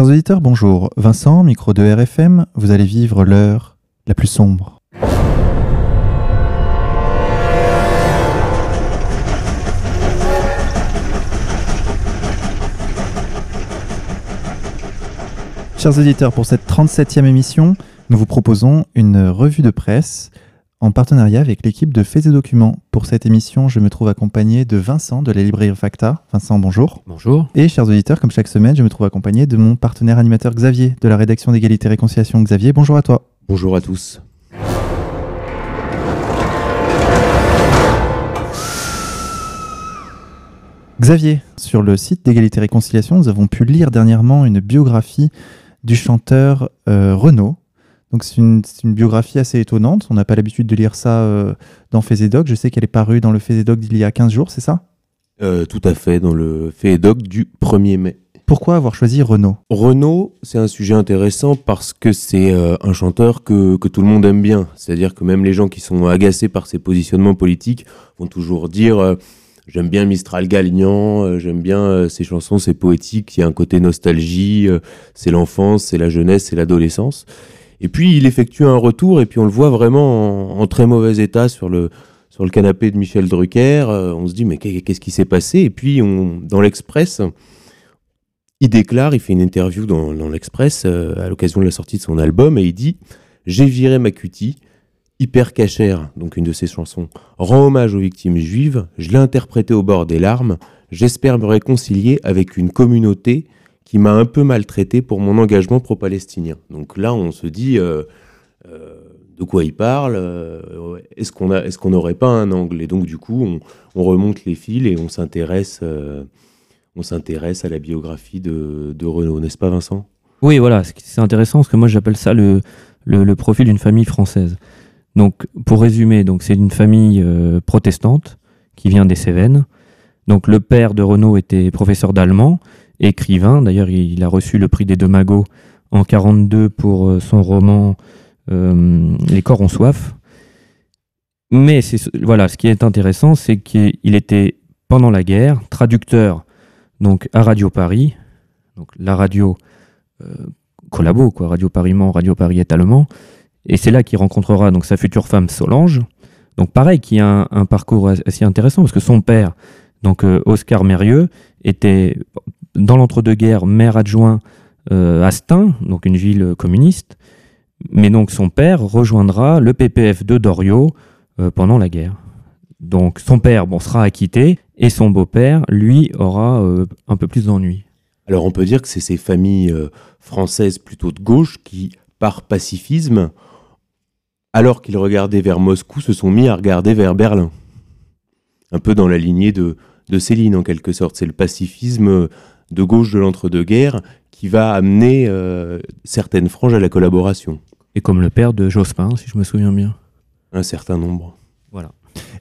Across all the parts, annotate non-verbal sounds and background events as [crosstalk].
Chers auditeurs, bonjour. Vincent, micro de RFM, vous allez vivre l'heure la plus sombre. Chers auditeurs, pour cette 37e émission, nous vous proposons une revue de presse en partenariat avec l'équipe de Faits et Documents. Pour cette émission, je me trouve accompagné de Vincent de la librairie Facta. Vincent, bonjour. Bonjour. Et chers auditeurs, comme chaque semaine, je me trouve accompagné de mon partenaire animateur Xavier de la rédaction d'égalité et réconciliation. Xavier, bonjour à toi. Bonjour à tous. Xavier, sur le site d'égalité et réconciliation, nous avons pu lire dernièrement une biographie du chanteur euh, Renaud, donc c'est une, biographie assez étonnante. On n'a pas l'habitude de lire ça euh, dans Fézédoc. Je sais qu'elle est parue dans le Fézédoc d'il y a 15 jours, c'est ça? Euh, Tout à fait, dans le Fézédoc du 1er mai. Pourquoi avoir choisi Renaud? Renaud, c'est un sujet intéressant parce que c'est euh, un chanteur que, que, tout le monde aime bien. C'est-à-dire que même les gens qui sont agacés par ses positionnements politiques vont toujours dire J'aime bien Mistral Galignan, j'aime bien ses chansons, ses poétiques, il y a un côté nostalgie, c'est l'enfance, c'est la jeunesse, c'est l'adolescence. Et puis il effectue un retour et puis on le voit vraiment en, très mauvais état sur le, sur le canapé de Michel Drucker. Euh, on se dit mais qu'est-ce qui s'est passé? Et puis dans l'Express, il déclare, il fait une interview dans, dans l'Express euh, à l'occasion de la sortie de son album et il dit J'ai viré ma cutie. Hyper cachère, donc une de ses chansons, rend hommage aux victimes juives. Je l'ai interprété au bord des larmes. J'espère me réconcilier avec une communauté qui m'a un peu maltraité pour mon engagement pro-palestinien. Donc là, on se dit euh, euh, de quoi il parle, euh, est-ce qu'on n'aurait pas un angle? Et donc du coup, on, remonte les fils et on s'intéresse, à la biographie de, de Renaud, n'est-ce pas, Vincent? Oui, voilà, c'est intéressant parce que moi j'appelle ça le, le, profil d'une famille française. Donc, pour résumer, c'est une famille protestante qui vient des Cévennes. Donc, le père de Renaud était professeur d'allemand écrivain. D'ailleurs, il a reçu le prix des deux magots en 42 pour euh, son roman euh, Les corps ont soif. Mais voilà, ce qui est intéressant, c'est qu'il était pendant la guerre traducteur donc à Radio Paris, donc la radio euh, collabo quoi, Radio Paris Mans, Radio Paris est allemand, et c'est là qu'il rencontrera donc sa future femme Solange. Donc pareil, qui a un, parcours assez intéressant parce que son père, donc Oscar Mérieux, était dans l'entre-deux-guerres, maire adjoint euh, à Stein, donc une ville communiste. Mais donc son père rejoindra le PPF de Doriot euh, pendant la guerre. Donc son père bon, sera acquitté et son beau-père, lui, aura euh, un peu plus d'ennuis. Alors on peut dire que c'est ces familles françaises plutôt de gauche qui, par pacifisme, alors qu'ils regardaient vers Moscou, se sont mis à regarder vers Berlin. Un peu dans la lignée de, de Céline en quelque sorte. C'est le pacifisme de gauche de l'entre-deux-guerres qui va amener euh, certaines franges à la collaboration. Et comme le père de Jospin, si je me souviens bien. Un certain nombre. Voilà.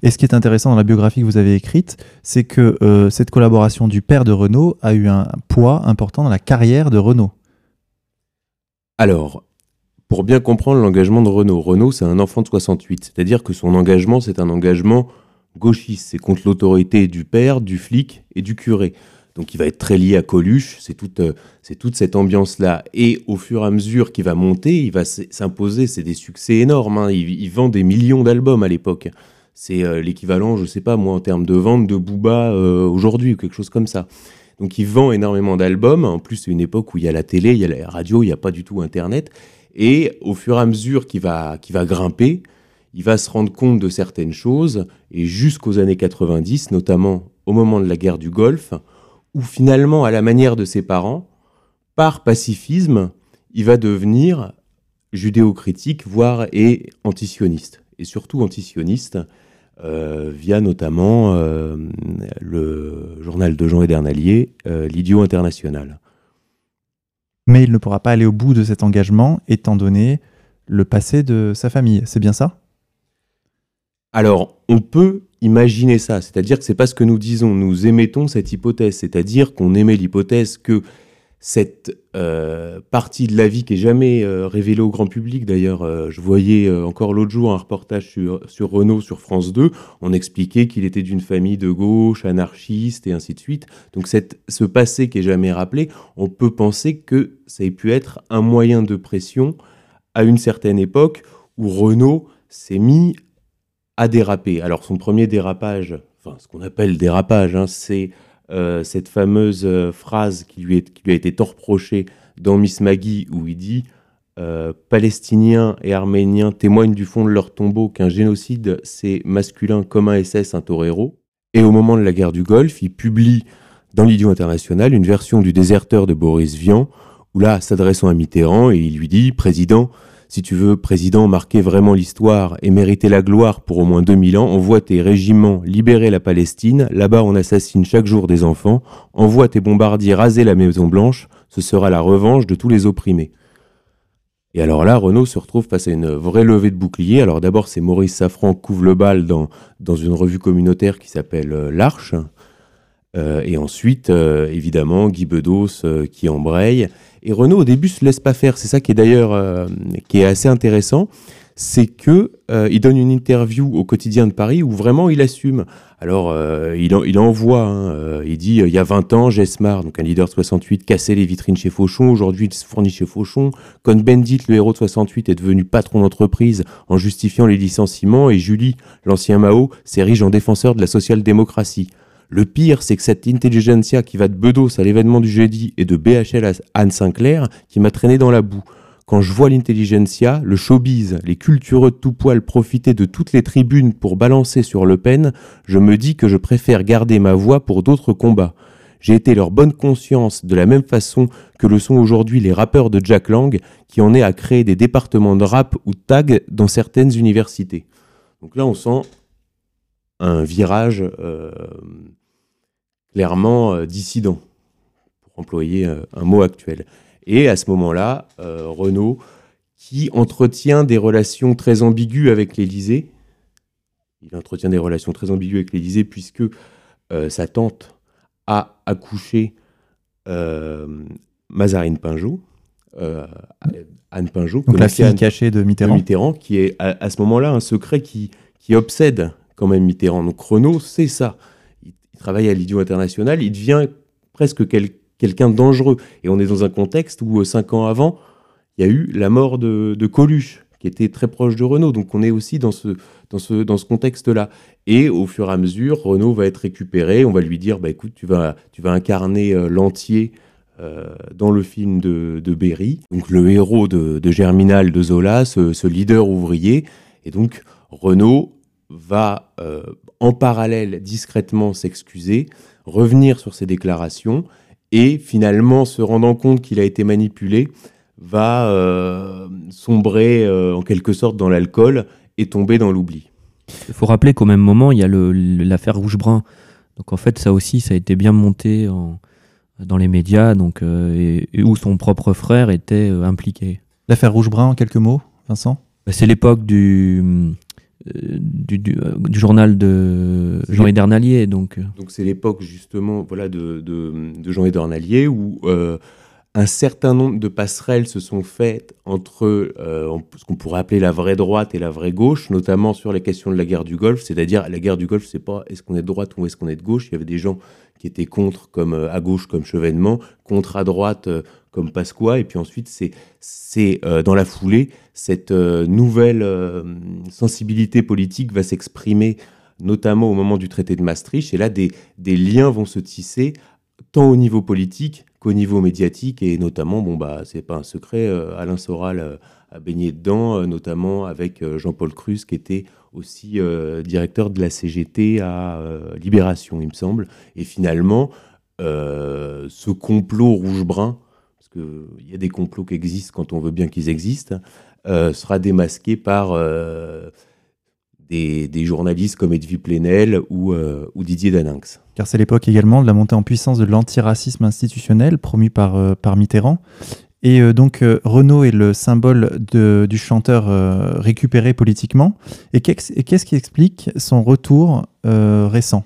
Et ce qui est intéressant dans la biographie que vous avez écrite, c'est que euh, cette collaboration du père de Renault a eu un poids important dans la carrière de Renault. Alors, pour bien comprendre l'engagement de Renault, Renault c'est un enfant de 68, c'est-à-dire que son engagement c'est un engagement gauchiste, c'est contre l'autorité du père, du flic et du curé. Donc il va être très lié à Coluche, c'est toute, euh, c'est toute cette ambiance-là. Et au fur et à mesure qu'il va monter, il va s'imposer, c'est des succès énormes. Hein. Il, vend des millions d'albums à l'époque. C'est euh, l'équivalent, je sais pas moi, en termes de vente de Booba euh, aujourd'hui, ou quelque chose comme ça. Donc il vend énormément d'albums. En plus, c'est une époque où il y a la télé, il y a la radio, il n'y a pas du tout Internet. Et au fur et à mesure va, qu'il va grimper, il va se rendre compte de certaines choses. Et jusqu'aux années 90, notamment au moment de la guerre du Golfe, où finalement, à la manière de ses parents, par pacifisme, il va devenir judéo-critique, voire et antisioniste. Et surtout antisioniste, euh, via notamment euh, le journal de Jean Edernalier, euh, L'Idiot International. Mais il ne pourra pas aller au bout de cet engagement, étant donné le passé de sa famille. C'est bien ça? Alors, on peut imaginer ça. C'est-à-dire que c'est pas ce que nous disons, nous émettons cette hypothèse. C'est-à-dire qu'on émet l'hypothèse que cette euh, partie de la vie qui est jamais euh, révélée au grand public. D'ailleurs, euh, je voyais encore l'autre jour un reportage sur, sur Renault sur France 2. On expliquait qu'il était d'une famille de gauche, anarchiste et ainsi de suite. Donc cette, ce passé qui est jamais rappelé, on peut penser que ça ait pu être un moyen de pression à une certaine époque où Renault s'est mis à déraper. Alors son premier dérapage, enfin ce qu'on appelle dérapage, hein, c'est euh, cette fameuse euh, phrase qui lui, a été torprochée dans Miss Maggie, où il dit euh, Palestiniens et Arméniens témoignent du fond de leur tombeau qu'un génocide, c'est masculin comme un SS, un torero. Et au moment de la guerre du Golfe, il publie dans l'Idiot international une version du déserteur de Boris Vian, où là, s'adressant à Mitterrand, et il lui dit Président, si tu veux, président, marquer vraiment l'histoire et mériter la gloire pour au moins 2000 ans, envoie tes régiments libérer la Palestine, là-bas on assassine chaque jour des enfants, envoie tes bombardiers raser la Maison Blanche, ce sera la revanche de tous les opprimés. Et alors là, Renault se retrouve face à une vraie levée de bouclier. Alors d'abord, c'est Maurice Safran couvre le bal dans, une revue communautaire qui s'appelle euh, L'Arche. Euh, et ensuite, euh, évidemment, Guy Bedos euh, qui embraye. Et Renault, au début, se laisse pas faire. C'est ça qui est d'ailleurs est assez intéressant. C'est que il donne une interview au quotidien de Paris où vraiment il assume. Alors, il, en, il envoie, hein, il dit il y a 20 ans, Jesmar, donc un leader de 68, cassait les vitrines chez Fauchon. Aujourd'hui, il se fournit chez Fauchon. Cohn-Bendit, le héros de 68, est devenu patron d'entreprise en justifiant les licenciements. Et Julie, l'ancien Mao, s'érige en défenseur de la social-démocratie. Le pire, c'est que cette intelligentsia qui va de Bedos à l'événement du jeudi et de BHL à Anne Sinclair, qui m'a traîné dans la boue. Quand je vois l'intelligentsia, le showbiz, les cultureux de tout poil profiter de toutes les tribunes pour balancer sur Le Pen, je me dis que je préfère garder ma voix pour d'autres combats. J'ai été leur bonne conscience de la même façon que le sont aujourd'hui les rappeurs de Jack Lang, qui en est à créer des départements de rap ou de tag dans certaines universités. Donc là, on sent un virage euh, clairement euh, dissident, pour employer euh, un mot actuel. Et à ce moment-là, Renault, qui entretient des relations très ambiguës avec l'Élysée, il entretient des relations très ambiguës avec l'Élysée puisque euh, sa tante a accouché euh, Mazarine Pinjot, euh, Anne Pinjot, Donc la fille Anne cachée de de Mitterrand. Mitterrand, qui est à, à ce moment-là un secret qui, qui obsède quand même Mitterrand. Donc Renault, c'est ça. Il, il travaille à l'idiot international, il devient presque quel- quelqu'un de dangereux. Et on est dans un contexte où, euh, cinq ans avant, il y a eu la mort de, Coluche, qui était très proche de Renault. Donc on est aussi dans ce, dans ce, dans ce contexte-là. Et au fur et à mesure, Renault va être récupéré. On va lui dire, bah, écoute, tu vas, tu vas incarner euh, l'entier euh, dans le film de, Berry. Donc le héros de, de Germinal de Zola, ce, ce leader ouvrier. Et donc Renault va euh, en parallèle discrètement s'excuser, revenir sur ses déclarations et finalement se rendant compte qu'il a été manipulé, va euh, sombrer euh, en quelque sorte dans l'alcool et tomber dans l'oubli. Il faut rappeler qu'au même moment, il y a le- l'affaire Rouge-Brun. Donc en fait, ça aussi, ça a été bien monté en- dans les médias, donc, euh, et, et où son propre frère était euh, impliqué. L'affaire Rouge-Brun, en quelques mots, Vincent? Bah, C'est l'époque du, euh, du, du, euh, du journal de C'est Jean l'é- Edernalier. Donc, euh, Donc c'est l'époque justement voilà, de, de, de Jean Edernalier où euh, un certain nombre de passerelles se sont faites entre euh, ce qu'on pourrait appeler la vraie droite et la vraie gauche, notamment sur les questions de la guerre du Golfe. C'est-à-dire la guerre du Golfe, c'est pas est-ce qu'on est de droite ou est-ce qu'on est de gauche. Il y avait des gens qui étaient contre comme euh, à gauche comme Chevènement, contre à droite euh, comme Pasqua, et puis ensuite c'est euh, dans la foulée cette euh, nouvelle euh, sensibilité politique va s'exprimer notamment au moment du traité de Maastricht, et là des, des liens vont se tisser tant au niveau politique qu'au niveau médiatique, et notamment, bon bah c'est pas un secret, euh, Alain Soral a baigné dedans, notamment avec Jean-Paul Cruz, qui était aussi directeur de la CGT à Libération, il me semble, et finalement, ce complot rouge-brun, parce qu'il y a des complots qui existent quand on veut bien qu'ils existent, euh, sera démasqué par euh, des, journalistes comme Edwy Plenel ou, euh, Didier Daninx. Car c'est l'époque également de la montée en puissance de l'antiracisme institutionnel promu par, Mitterrand. Et donc Renault est le symbole du chanteur récupéré politiquement. Et qu'est-ce qui explique son retour récent?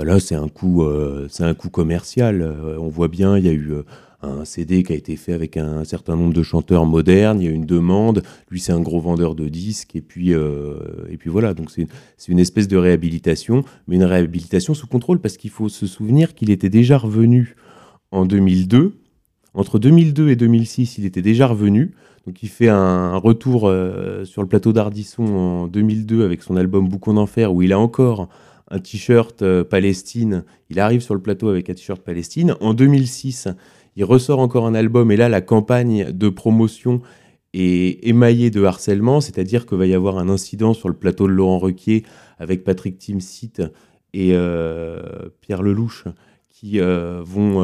Bah là, c'est un coup, c'est un commercial. on voit bien, il y a eu un CD qui a été fait avec un, certain nombre de chanteurs modernes, il y a une demande, lui c'est un gros vendeur de disques, et puis, euh, et puis voilà, donc c'est une espèce de réhabilitation, mais une réhabilitation sous contrôle, parce qu'il faut se souvenir qu'il était déjà revenu en 2002, entre 2002 et 2006, il était déjà revenu, donc il fait un, retour euh, sur le plateau d'Ardisson en 2002 avec son album Boucon d'enfer, où il a encore un t-shirt euh, Palestine, il arrive sur le plateau avec un t-shirt Palestine. En 2006, il ressort encore un album et là, la campagne de promotion est émaillée de harcèlement, c'est-à-dire qu'il va y avoir un incident sur le plateau de Laurent Requier avec Patrick Timsit et euh, Pierre Lelouch qui euh, vont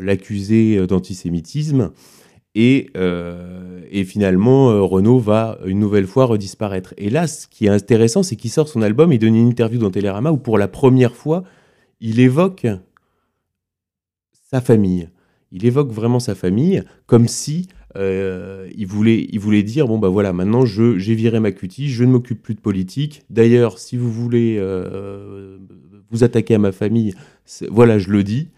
l'accuser d'antisémitisme. Et, et, finalement, Renault va une nouvelle fois redisparaître. Et là, ce qui est intéressant, c'est qu'il sort son album, il donne une interview dans Télérama où pour la première fois, il évoque sa famille. Il évoque vraiment sa famille comme si euh, il, voulait, il voulait dire bon bah voilà maintenant j'ai viré ma cutie je ne m'occupe plus de politique. D'ailleurs si vous voulez euh, vous attaquer à ma famille voilà je le dis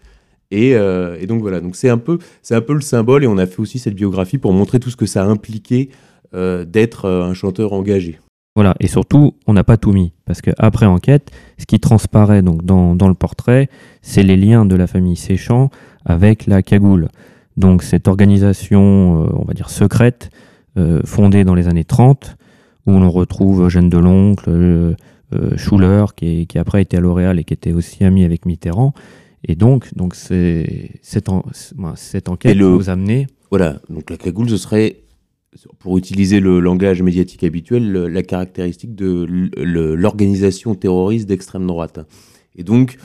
et, euh, et donc voilà donc c'est un peu c'est un peu le symbole et on a fait aussi cette biographie pour montrer tout ce que ça a impliqué d'être un chanteur engagé voilà, et surtout, on n'a pas tout mis, parce qu'après enquête, ce qui transparaît donc dans, dans le portrait, c'est les liens de la famille Séchant avec la Cagoule. Donc cette organisation, euh, on va dire secrète, euh, fondée dans les années 30, où l'on retrouve Eugène Deloncle, euh, Schuller, qui, qui après était à L'Oréal et qui était aussi ami avec Mitterrand. Et donc, donc c'est cette, cette enquête le, vous amener. Voilà, donc la cagoule, ce serait pour utiliser le langage médiatique habituel, la caractéristique de l'organisation terroriste d'extrême droite. Et donc,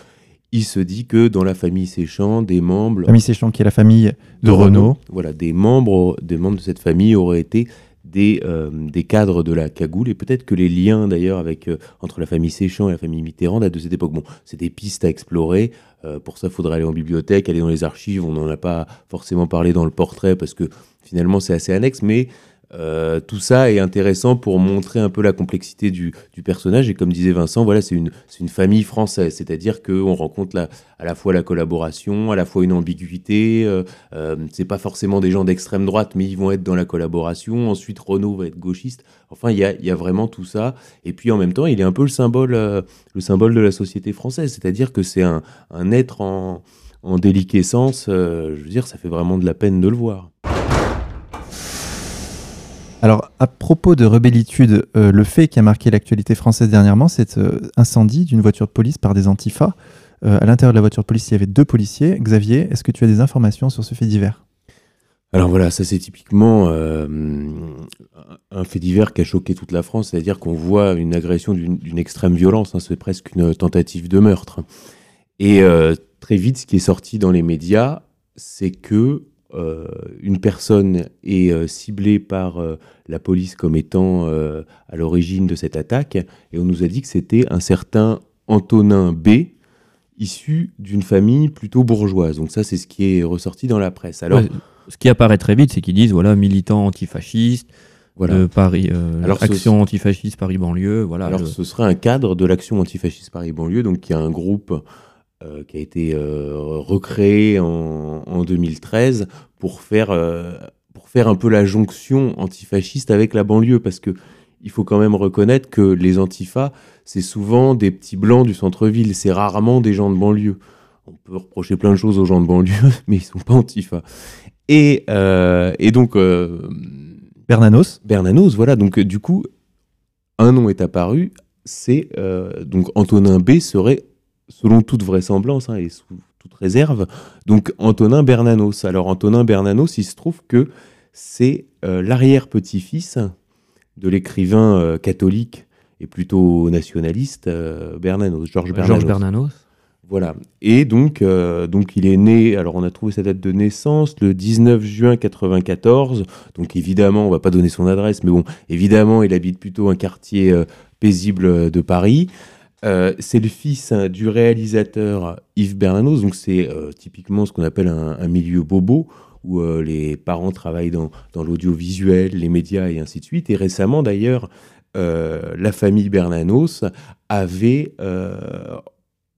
il se dit que dans la famille Séchant, des membres... Famille Séchant, qui est la famille de, Renault. Voilà, des membres, des membres de cette famille auraient été des, euh, des cadres de la cagoule, et peut-être que les liens d'ailleurs avec euh, entre la famille Séchant et la famille Mitterrand datent de cette époque. Bon, c'est des pistes à explorer, euh, pour ça il faudrait aller en bibliothèque, aller dans les archives, on n'en a pas forcément parlé dans le portrait, parce que finalement c'est assez annexe, mais euh, tout ça est intéressant pour montrer un peu la complexité du, personnage. Et comme disait Vincent, voilà, c'est une, famille française, c'est-à-dire qu'on rencontre à la fois la collaboration, à la fois une ambiguïté. Euh, euh, c'est pas forcément des gens d'extrême droite, mais ils vont être dans la collaboration. Ensuite, Renault va être gauchiste. Enfin, il y a, vraiment tout ça. Et puis en même temps, il est un peu le symbole, le symbole de la société française, c'est-à-dire que c'est un, être en, en déliquescence. je veux dire, ça fait vraiment de la peine de le voir. Alors, à propos de rebellitude, euh, le fait qui a marqué l'actualité française dernièrement, c'est euh, incendie d'une voiture de police par des antifas. Euh, à l'intérieur de la voiture de police, il y avait deux policiers. Xavier, est-ce que tu as des informations sur ce fait divers? Alors voilà, ça c'est typiquement un fait divers qui a choqué toute la France, c'est-à-dire qu'on voit une agression d'une extrême violence, hein, c'est presque une tentative de meurtre. Et très vite, ce qui est sorti dans les médias, c'est que euh, une personne est euh, ciblée par euh, la police comme étant à l'origine de cette attaque, et on nous a dit que c'était un certain Antonin B, issu d'une famille plutôt bourgeoise. Donc ça, c'est ce qui est ressorti dans la presse. Alors, ce qui apparaît très vite, c'est qu'ils disent voilà militant antifasciste. Voilà. Paris, Alors, action antifasciste Paris banlieue. Voilà. Alors, ce serait un cadre de l'action antifasciste Paris banlieue, donc qui a un groupe euh, qui a été euh, recréé en, en, 2013 pour faire, euh, pour faire un peu la jonction antifasciste avec la banlieue, parce que il faut quand même reconnaître que les antifas, c'est souvent des petits blancs du centre-ville, c'est rarement des gens de banlieue. On peut reprocher plein de choses aux gens de banlieue, [laughs] mais ils sont pas antifas. Et, et donc... Bernanos Bernanos, voilà. Donc du coup, un nom est apparu, c'est... donc Antonin B serait selon toute vraisemblance hein, et sous toute réserve, donc Antonin Bernanos. Alors Antonin Bernanos, il se trouve que c'est euh, l'arrière-petit-fils de l'écrivain euh, catholique et plutôt nationaliste euh, Bernanos, Georges Bernanos. Georges Bernanos. Voilà. Et donc, donc il est né, alors on a trouvé sa date de naissance le 19 juin 94. Donc évidemment, on va pas donner son adresse, mais bon, évidemment, il habite plutôt un quartier paisible de Paris. Euh, c'est le fils hein, du réalisateur Yves Bernanos, donc c'est euh, typiquement ce qu'on appelle un, milieu bobo, où euh, les parents travaillent dans, l'audiovisuel, les médias et ainsi de suite. Et récemment d'ailleurs, la famille Bernanos avait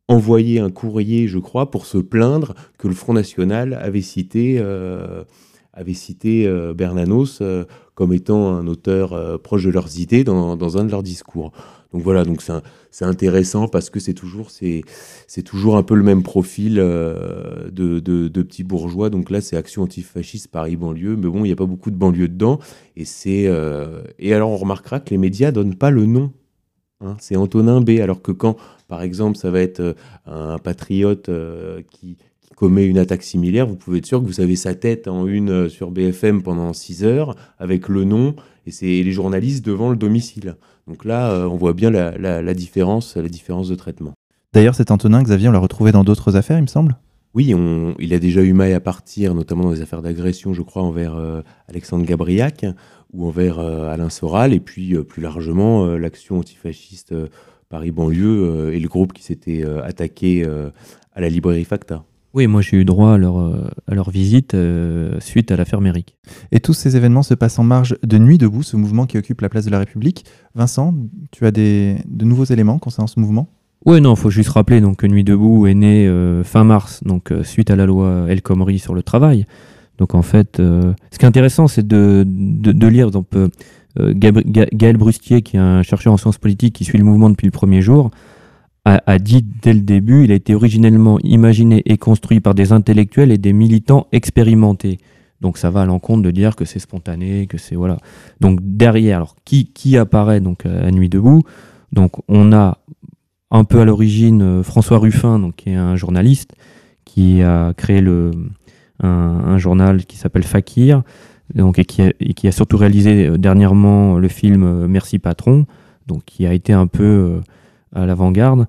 envoyé un courrier, je crois, pour se plaindre que le Front National avait cité, avait cité Bernanos comme étant un auteur proche de leurs idées dans, dans, un de leurs discours. Donc voilà, donc c'est intéressant parce que c'est toujours, c'est toujours un peu le même profil euh, de, de, petits bourgeois. Donc là, c'est Action antifasciste Paris banlieue, mais bon, il n'y a pas beaucoup de banlieue dedans. Et, c'est euh, et alors, on remarquera que les médias donnent pas le nom. Hein. c'est Antonin B. Alors que quand, par exemple, ça va être euh, un patriote qui, commet une attaque similaire, vous pouvez être sûr que vous avez sa tête en une sur BFM pendant 6 heures avec le nom et c'est les journalistes devant le domicile. Donc là, euh, on voit bien la, différence, la différence de traitement. D'ailleurs, cet Antonin, Xavier, on l'a retrouvé dans d'autres affaires, il me semble? Oui, il a déjà eu maille à partir, notamment dans les affaires d'agression, je crois, envers euh, Alexandre Gabriac ou envers euh, Alain Soral, et puis plus largement l'action antifasciste Paris-Banlieue et le groupe qui s'était attaqué à la librairie Facta. Oui, moi j'ai eu droit à leur, euh, à leur visite euh, suite à l'affaire Méric. Et tous ces événements se passent en marge de Nuit debout, ce mouvement qui occupe la place de la République. Vincent, tu as des, de nouveaux éléments concernant ce mouvement? Oui, non, il faut juste rappeler donc, que Nuit debout est né euh, fin mars, donc suite à la loi El Khomri sur le travail. Donc en fait, ce qui est intéressant, c'est de, de, lire donc, Gaël Brustier, qui est un chercheur en sciences politiques qui suit le mouvement depuis le premier jour a, dit dès le début, il a été originellement imaginé et construit par des intellectuels et des militants expérimentés. Donc ça va à l'encontre de dire que c'est spontané, que c'est voilà. Donc derrière, alors qui, qui apparaît donc à Nuit debout? Donc on a un peu à l'origine euh, François Ruffin, donc qui est un journaliste qui a créé le un, journal qui s'appelle Fakir, donc et qui, a, et qui a surtout réalisé euh, dernièrement le film euh, Merci patron, donc qui a été un peu à l'avant-garde.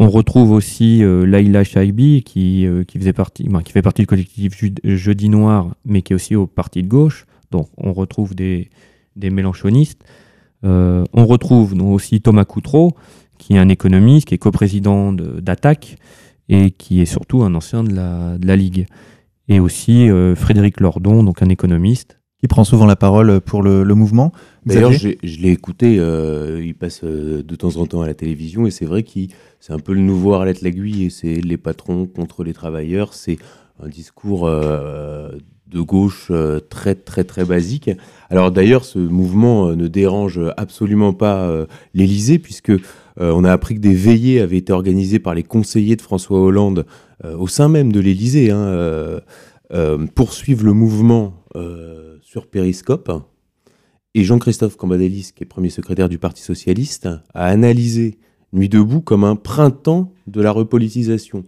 On retrouve aussi euh, Laila Shaibi qui, euh, qui, faisait partie, qui fait partie du collectif Jeudi Noir, mais qui est aussi au parti de gauche. Donc on retrouve des, des mélanchonistes. Euh, on retrouve aussi Thomas Coutreau, qui est un économiste, qui est coprésident d'Attaque et qui est surtout un ancien de la, de la Ligue. Et aussi Frédéric Lordon, donc un économiste, qui prend souvent la parole pour le, mouvement. D'ailleurs, je l'ai écouté, euh, il passe euh, de temps en temps à la télévision et c'est vrai que c'est un peu le nouveau Arlette Laguille et c'est les patrons contre les travailleurs. C'est un discours euh, de gauche très très très basique. Alors d'ailleurs, ce mouvement ne dérange absolument pas l'Élysée puisque on a appris que des veillées avaient été organisées par les conseillers de François Hollande au sein même de l'Élysée hein, pour suivre le mouvement sur Périscope. Et Jean-Christophe Cambadélis, qui est premier secrétaire du Parti socialiste, a analysé Nuit debout comme un printemps de la repolitisation.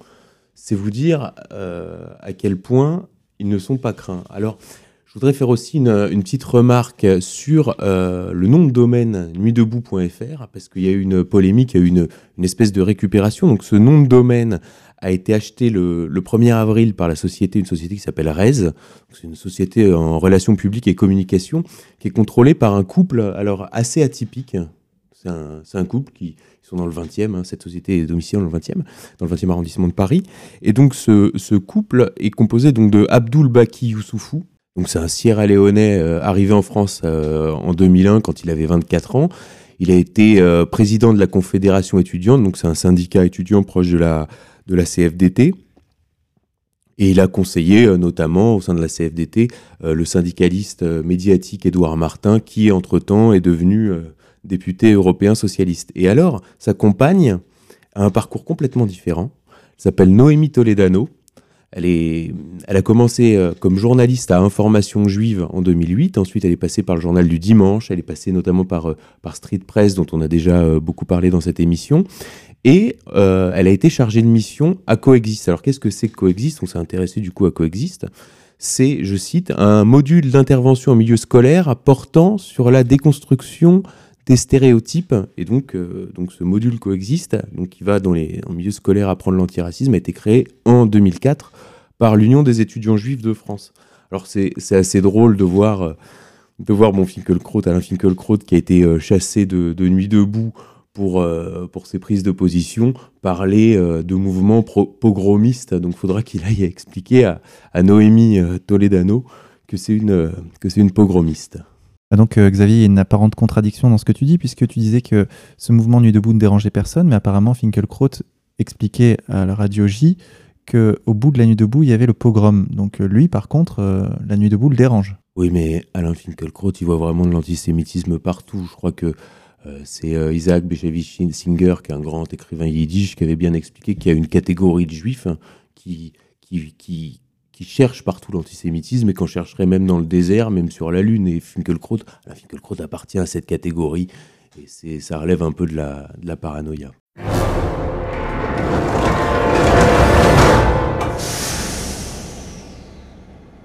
C'est vous dire euh, à quel point ils ne sont pas craints. Alors, je voudrais faire aussi une, petite remarque sur euh, le nom de domaine nuitdebout.fr, parce qu'il y a eu une polémique, il y a eu une, une, espèce de récupération. Donc, ce nom de domaine a été acheté le, 1er avril par la société, une société qui s'appelle REZ. C'est une société en relations publiques et communication qui est contrôlée par un couple alors assez atypique. C'est un, couple qui sont dans le 20e, hein, cette société est domiciliée dans le 20e, dans le 20e arrondissement de Paris. Et donc ce, couple est composé donc de Abdul Baki Youssoufou. C'est un Sierra Léonais euh, arrivé en France euh, en 2001 quand il avait 24 ans. Il a été euh, président de la Confédération étudiante, donc c'est un syndicat étudiant proche de la de la CFDT. Et il a conseillé euh, notamment au sein de la CFDT euh, le syndicaliste euh, médiatique Édouard Martin, qui entre-temps est devenu député européen socialiste. Et alors, sa compagne a un parcours complètement différent. Elle s'appelle Noémie Toledano. Elle, est, elle a commencé comme journaliste à Information Juive en 2008. Ensuite, elle est passée par le journal du dimanche. Elle est passée notamment par, par Street Press, dont on a déjà beaucoup parlé dans cette émission. Et euh, elle a été chargée de mission à Coexist. Alors qu'est-ce que c'est que Coexist? On s'est intéressé du coup à Coexist. C'est, je cite, un module d'intervention en milieu scolaire portant sur la déconstruction des stéréotypes. Et donc, euh, donc ce module Coexist, donc qui va dans les, en milieu scolaire apprendre l'antiracisme, a été créé en 2004 par l'Union des étudiants juifs de France. Alors c'est assez drôle de voir, euh, de voir mon Finkelkraut, Alain Finkelkraut, qui a été chassé de, de Nuit debout pour, euh, pour ses prises de position, parler euh, de mouvements pogromistes. Donc il faudra qu'il aille expliquer à, à Noémie euh, Toledano que c'est une, que c'est une pogromiste. Ah, donc Xavier, il y a une apparente contradiction dans ce que tu dis, puisque tu disais que ce mouvement Nuit debout ne dérangeait personne, mais apparemment Finkelkraut expliqué à la radio J qu'au bout de la nuit debout, il y avait le pogrom. Donc lui, par contre, la nuit debout le dérange. Oui, mais Alain Finkielkraut, il voit vraiment de l'antisémitisme partout. Je crois que c'est Isaac Béchevich Singer, qui est un grand écrivain yiddish, qui avait bien expliqué qu'il y a une catégorie de juifs hein, qui, qui, qui, qui cherche partout l'antisémitisme et qu'on chercherait même dans le désert, même sur la Lune. Et Finkelkraut, Finkelkraut appartient à cette catégorie et ça relève un peu de la, de la paranoïa.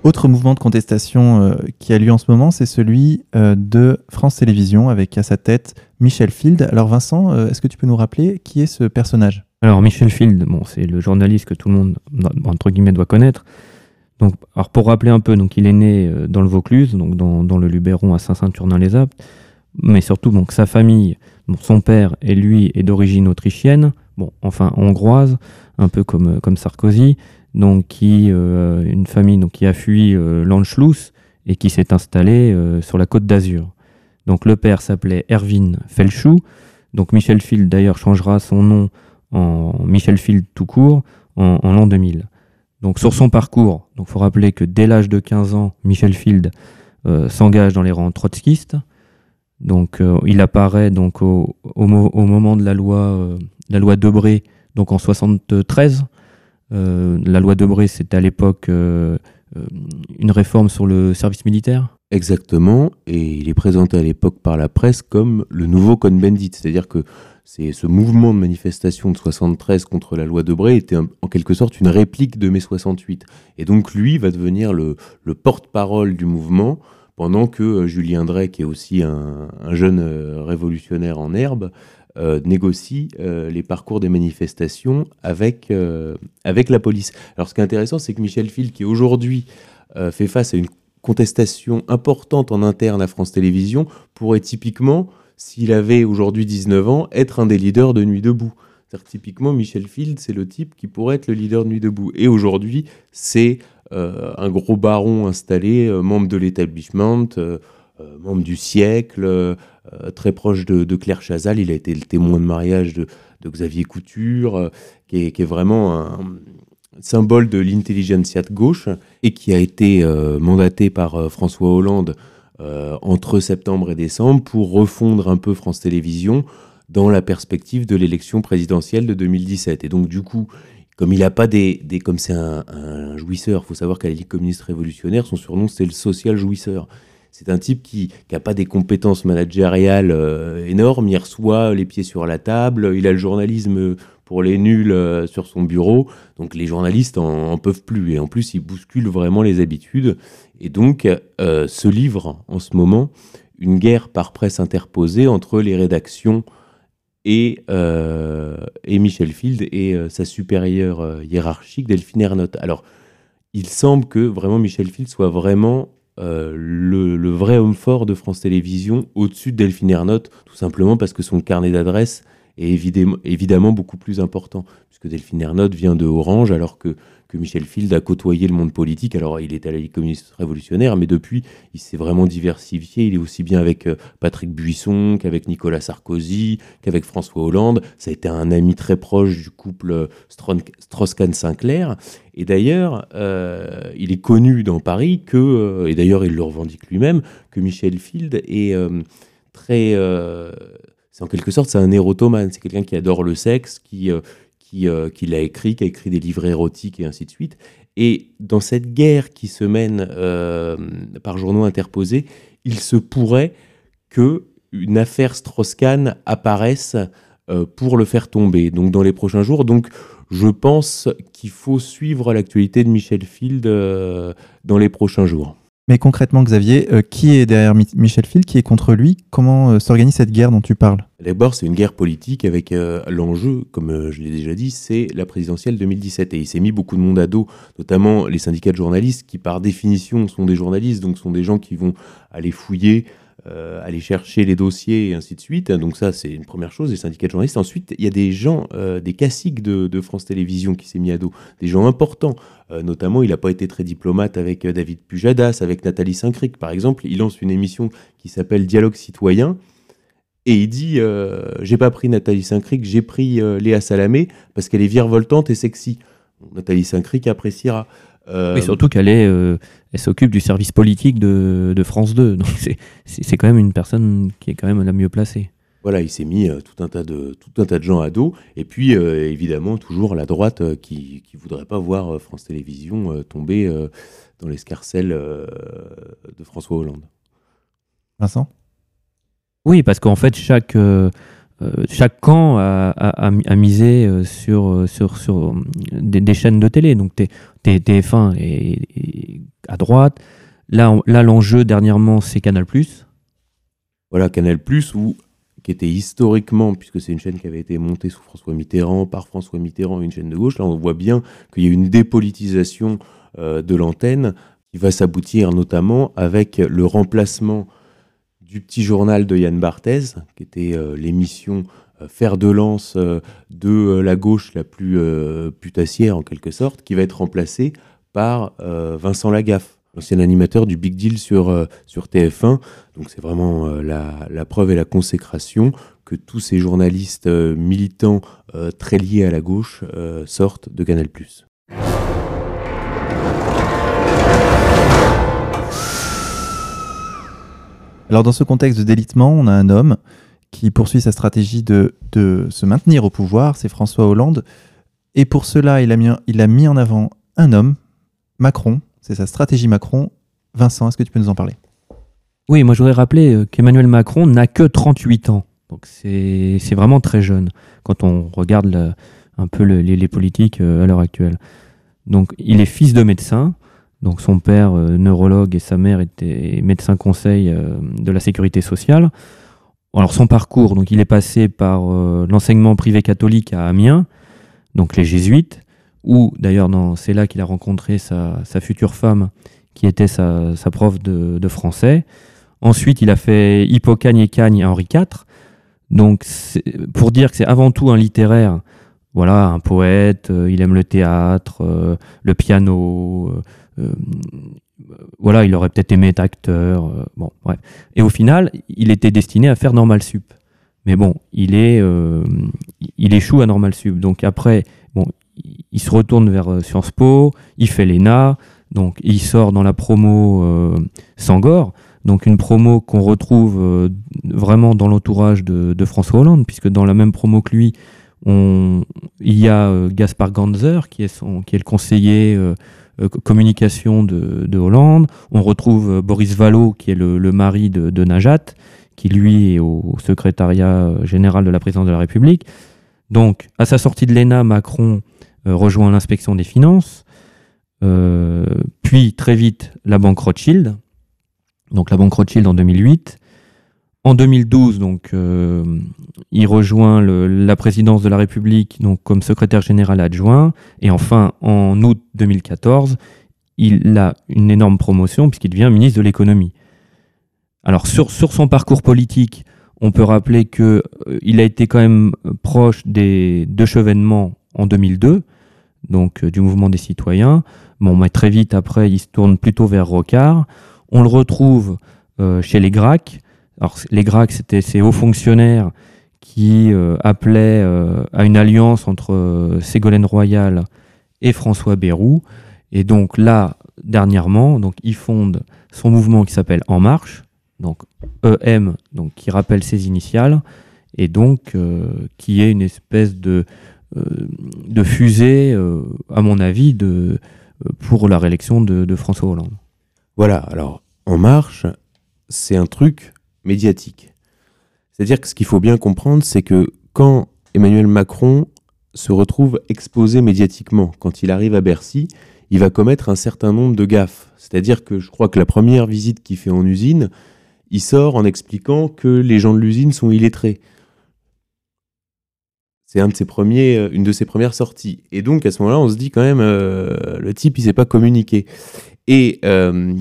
Autre mouvement de contestation euh, qui a lieu en ce moment, c'est celui euh, de France Télévisions avec à sa tête Michel Field. Alors Vincent, euh, est-ce que tu peux nous rappeler qui est ce personnage? Alors Michel Field, bon, c'est le journaliste que tout le monde entre guillemets doit connaître. Donc, alors pour rappeler un peu, donc il est né dans le Vaucluse, donc dans, le Luberon à Saint-Saturnin-les-Alpes, mais surtout donc sa famille, son père et lui est d'origine autrichienne, bon enfin hongroise, un peu comme comme Sarkozy, donc qui euh, une famille qui a fui euh, l'Anschluss et qui s'est installée euh, sur la côte d'Azur. Donc le père s'appelait Erwin Felchou, donc Michel Field d'ailleurs changera son nom en Michel Field tout court en, l'an 2000. Donc sur son parcours, il faut rappeler que dès l'âge de 15 ans, Michel Field s'engage dans les rangs trotskistes. Donc il apparaît donc au, moment de la loi, la loi Debré, donc en 73. Euh, la loi Debré, c'était à l'époque euh, une réforme sur le service militaire? Exactement, et il est présenté à l'époque par la presse comme le nouveau Cohn-Bendit, c'est-à-dire que c'est ce mouvement de manifestation de 73 contre la loi Debré était en quelque sorte une réplique de mai 68. Et donc lui va devenir le, le porte-parole du mouvement pendant que euh, Julien Drey, qui est aussi un, un jeune euh, révolutionnaire en herbe, euh, négocie euh, les parcours des manifestations avec, euh, avec la police. Alors ce qui est intéressant, c'est que Michel Fil, qui aujourd'hui fait face à une contestation importante en interne à France Télévisions, pourrait typiquement s'il avait aujourd'hui 19 ans, être un des leaders de Nuit debout. Typiquement, Michel Field, c'est le type qui pourrait être le leader de Nuit debout. Et aujourd'hui, c'est un gros baron installé, membre de l'établissement, membre du siècle, euh, très proche de, Claire Chazal. Il a été le témoin de mariage de, Xavier Couture, qui est, qui, est, vraiment un symbole de l'intelligentsia de gauche et qui a été mandaté par François Hollande euh, entre septembre et décembre pour refondre un peu France Télévisions dans la perspective de l'élection présidentielle de 2017. Et donc du coup, comme il n'a pas des, comme c'est un, un, jouisseur, faut savoir qu'à la Ligue communiste révolutionnaire, son surnom c'est le social jouisseur. C'est un type qui n'a pas des compétences managériales euh, énormes, il reçoit les pieds sur la table, il a le journalisme pour les nuls euh, sur son bureau, donc les journalistes en, en, peuvent plus, et en plus il bouscule vraiment les habitudes, et donc euh, se livre en ce moment une guerre par presse interposée entre les rédactions et, et Michel Field et sa supérieure hiérarchique Delphine Ernotte. Alors, il semble que vraiment Michel Field soit vraiment euh, le, vrai homme fort de France Télévisions au-dessus de Delphine tout simplement parce que son carnet d'adresses est évidemment, évidemment beaucoup plus important, puisque Delphine Ernotte vient de Orange, alors que Michel Field a côtoyé le monde politique. Alors, il est à la communiste révolutionnaire, mais depuis, il s'est vraiment diversifié. Il est aussi bien avec euh, Patrick Buisson qu'avec Nicolas Sarkozy, qu'avec François Hollande. Ça a été un ami très proche du couple euh, Strauss-Kahn-Sinclair. Et d'ailleurs, euh, il est connu dans Paris que, et d'ailleurs, il le revendique lui-même, que Michel Field est très. c'est en quelque sorte, c'est un érotomane. C'est quelqu'un qui adore le sexe, qui qui, euh, qui l'a écrit, qui a écrit des livres érotiques et ainsi de suite. Et dans cette guerre qui se mène euh, par journaux interposés, il se pourrait que une affaire Strauss-Kahn apparaisse euh, pour le faire tomber. Donc dans les prochains jours. Donc je pense qu'il faut suivre l'actualité de Michel Field dans les prochains jours. Mais concrètement, Xavier, euh, qui est derrière Mi Michel Field Qui est contre lui Comment euh, s'organise cette guerre dont tu parles? D'abord, c'est une guerre politique avec euh, l'enjeu, comme je l'ai déjà dit, c'est la présidentielle 2017. Et il s'est mis beaucoup de monde à dos, notamment les syndicats de journalistes, qui par définition sont des journalistes, donc sont des gens qui vont aller fouiller euh, aller chercher les dossiers et ainsi de suite. Donc ça, c'est une première chose, les syndicats de journalistes. Ensuite, il y a des gens, euh, des caciques de, France Télévisions qui s'est mis à dos, des gens importants. Euh, notamment, il n'a pas été très diplomate avec David Pujadas, avec Nathalie Saint-Cric, par exemple. Il lance une émission qui s'appelle Dialogue citoyen. Et il dit J'ai pas pris Nathalie Saint-Cric, j'ai pris Léa Salamé parce qu'elle est virevoltante et sexy. Nathalie Saint-Cric appréciera. Euh, oui, surtout qu'elle est, elle s'occupe du service politique de, de France 2. [laughs] Donc c'est quand même une personne qui est quand même la mieux placée. Voilà, il s'est mis tout, un tas de, tout un tas de gens à dos. Et puis, évidemment, toujours la droite qui ne voudrait pas voir France Télévisions tomber dans l'escarcelle de François Hollande. Vincent? Oui, parce qu'en fait, chaque, euh, euh, chaque camp a, misé euh, sur, des, chaînes de télé. Donc TF1 est, à droite. Là, l'enjeu dernièrement, c'est Canal. Voilà, Canal, ou qui était historiquement, puisque c'est une chaîne qui avait été montée sous François Mitterrand, par François Mitterrand, une chaîne de gauche, là on voit bien qu'il y a une dépolitisation de l'antenne qui va s'aboutir notamment avec le remplacement du petit journal de Yann Barthez, qui était euh, l'émission euh, fer de lance euh, de la gauche la plus putassière en quelque sorte, qui va être remplacé par Vincent Lagaffe, l'ancien animateur du Big Deal sur, sur TF1. Donc c'est vraiment la, la, preuve et la consécration que tous ces journalistes militants très liés à la gauche sortent de Canal+. Alors dans ce contexte de délitement, on a un homme qui poursuit sa stratégie de, se maintenir au pouvoir, c'est François Hollande. Et pour cela, il a mis, il a mis en avant un homme, Macron, c'est sa stratégie Macron. Vincent, est-ce que tu peux nous en parler? Oui, moi je voudrais rappeler euh, qu'Emmanuel Macron n'a que 38 ans. Donc c'est vraiment très jeune quand on regarde un peu les, les, politiques euh, à l'heure actuelle. Donc il est fils de médecin, donc son père, euh, neurologue, et sa mère étaient médecins conseil euh, de la sécurité sociale. Alors son parcours, donc il est passé par euh, l'enseignement privé catholique à Amiens, donc les jésuites, où d'ailleurs c'est là qu'il a rencontré sa, future femme, qui était sa, prof de, français. Ensuite, il a fait Hippocagne et Cagne à Henri IV. Donc pour dire que c'est avant tout un littéraire, voilà, un poète, il aime le théâtre, le piano voilà, il aurait peut-être aimé être acteur. Euh, bon, ouais. Et au final, il était destiné à faire Normal Sup. Mais bon, il est, euh, il échoue à Normal Sup. Donc après, bon, il se retourne vers Sciences Po, il fait l'ENA, donc il sort dans la promo Sangor, donc une promo qu'on retrouve vraiment dans l'entourage de, François Hollande, puisque dans la même promo que lui, il y a Gaspard Ganzer, qui est, son, qui est le conseiller euh, communication de, Hollande. On retrouve euh, Boris Vallot, qui est le, mari de, Najat, qui lui est au secrétariat euh, général de la présidence de la République. Donc, à sa sortie de l'ENA, Macron rejoint l'inspection des finances, puis très vite la banque Rothschild, donc la banque Rothschild en 2008. En 2012, donc, euh, il rejoint la présidence de la République donc, comme secrétaire général adjoint. Et enfin, en août 2014, il a une énorme promotion puisqu'il devient ministre de l'économie. Alors, sur, son parcours politique, on peut rappeler qu'il euh, a été quand même proche des deux chevènements en 2002, donc euh, du mouvement des citoyens. Bon, mais très vite après, il se tourne plutôt vers Rocard. On le retrouve chez les Gracs les Gracs, c'était ces hauts fonctionnaires qui euh, appelaient euh, à une alliance entre euh, Ségolène Royal et François Bayrou. Et donc là, dernièrement, donc, il fonde son mouvement qui s'appelle En Marche, donc EM, donc, qui rappelle ses initiales, et donc qui est une espèce de, fusée, à mon avis, pour la réélection de François Hollande. Voilà, alors En Marche, c'est un truc médiatique. C'est-à-dire que ce qu'il faut bien comprendre, c'est que quand Emmanuel Macron se retrouve exposé médiatiquement, quand il arrive à Bercy, il va commettre un certain nombre de gaffes. C'est-à-dire que je crois que la première visite qu'il fait en usine, il sort en expliquant que les gens de l'usine sont illettrés. C'est euh, une de ses premières sorties. Et donc à ce moment-là, on se dit quand même, euh, le type, il ne sait pas communiquer. Et euh,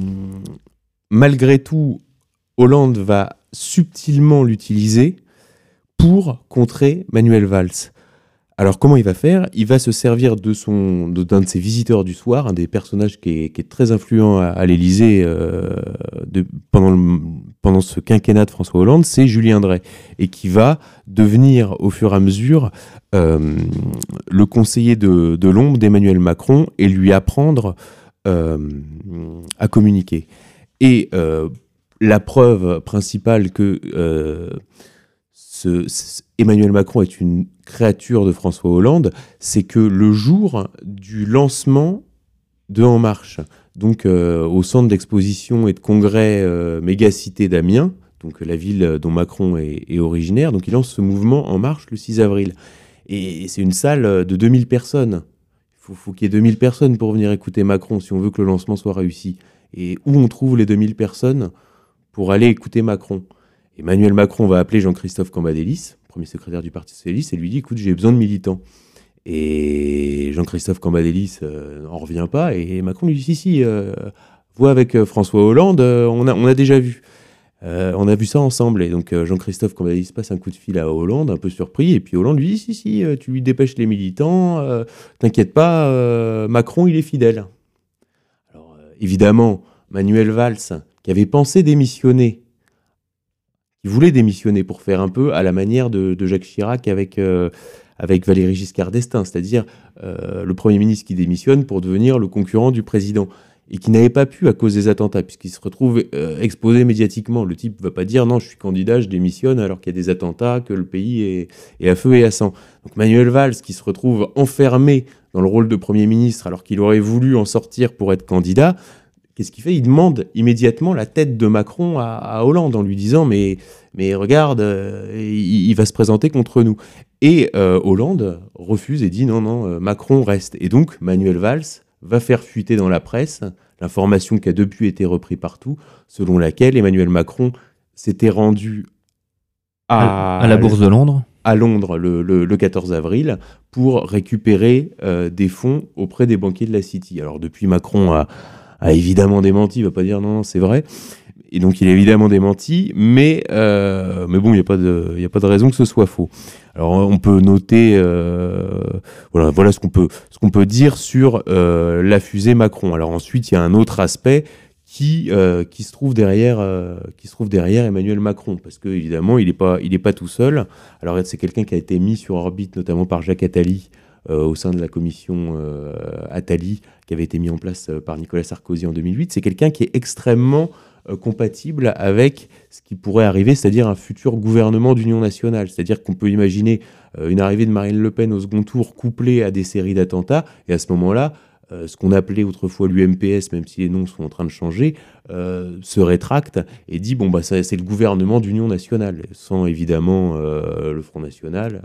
malgré tout, Hollande va subtilement l'utiliser pour contrer Manuel Valls. Alors comment il va faire? Il va se servir de son d'un de, ses visiteurs du soir, un des personnages qui est, très influent à, l'Élysée euh, pendant, ce quinquennat de François Hollande, c'est Julien Drey, et qui va devenir au fur et à mesure euh, le conseiller de, de l'ombre d'Emmanuel Macron et lui apprendre euh, à communiquer. Et la preuve principale que Emmanuel Macron est une créature de François Hollande, c'est que le jour du lancement de En Marche, donc euh, au centre d'exposition et de congrès euh, Mégacité d'Amiens, donc la ville dont Macron est, originaire, donc il lance ce mouvement En Marche le 6 avril. Et c'est une salle de 2000 personnes. Il faut, qu'il y ait 2000 personnes pour venir écouter Macron si on veut que le lancement soit réussi. Et où on trouve les 2000 personnes? Pour aller écouter Macron Emmanuel Macron va appeler Jean-Christophe Cambadélis, premier secrétaire du Parti Socialiste, et lui dit écoute, j'ai besoin de militants. Et Jean-Christophe Cambadélis n'en revient pas, et Macron lui dit si, si, euh, vois avec euh, François Hollande, euh, on, a, on a déjà vu. on a vu ça ensemble. Et donc Jean-Christophe Cambadélis passe un coup de fil à Hollande, un peu surpris, et puis Hollande lui dit si, si, tu lui dépêches les militants, t'inquiète pas, Macron, il est fidèle. Alors évidemment, Manuel Valls, qui avait pensé démissionner il voulait démissionner pour faire un peu à la manière de, Jacques Chirac avec, euh, avec Valéry Giscard d'Estaing, c'est-à-dire euh, le Premier ministre qui démissionne pour devenir le concurrent du président et qui n'avait pas pu à cause des attentats, puisqu'il se retrouve euh, exposé médiatiquement. Le type ne va pas dire non, je suis candidat, je démissionne alors qu'il y a des attentats, que le pays est, est, à feu et à sang. Donc Manuel Valls, qui se retrouve enfermé dans le rôle de Premier ministre alors qu'il aurait voulu en sortir pour être candidat, Qu'est-ce qu'il fait? Il demande immédiatement la tête de Macron à, Hollande en lui disant mais, mais regarde, euh, il, va se présenter contre nous. Et euh, Hollande refuse et dit non, non, euh, Macron reste. Et donc Manuel Valls va faire fuiter dans la presse l'information qui a depuis été reprise partout, selon laquelle Emmanuel Macron s'était rendu à, la Bourse de Londres à Londres le, le, 14 avril pour récupérer des fonds auprès des banquiers de la City. Alors depuis, Macron a, a évidemment démenti, il va pas dire non, c'est vrai. Et donc il est évidemment démenti, mais, euh, bon, il n'y a, pas de, a pas de raison que ce soit faux. Alors on peut noter, euh, voilà, voilà ce qu'on peut, dire sur euh, la fusée Macron. Alors ensuite, il y a un autre aspect qui, se trouve derrière, Emmanuel Macron, parce que évidemment, il n'est pas, pas tout seul. Alors c'est quelqu'un qui a été mis sur orbite, notamment par Jacques Attali, au sein de la commission Attali, qui avait été mis en place euh, par Nicolas Sarkozy en 2008, c'est quelqu'un qui est extrêmement euh, compatible avec ce qui pourrait arriver, c'est-à-dire un futur gouvernement d'union nationale. C'est-à-dire qu'on peut imaginer euh, une arrivée de Marine Le Pen au second tour couplée à des séries d'attentats, et à ce moment-là, ce qu'on appelait autrefois l'UMPS, même si les noms sont en train de changer, se rétracte et dit bon bah c'est le gouvernement d'union nationale, sans évidemment le Front National.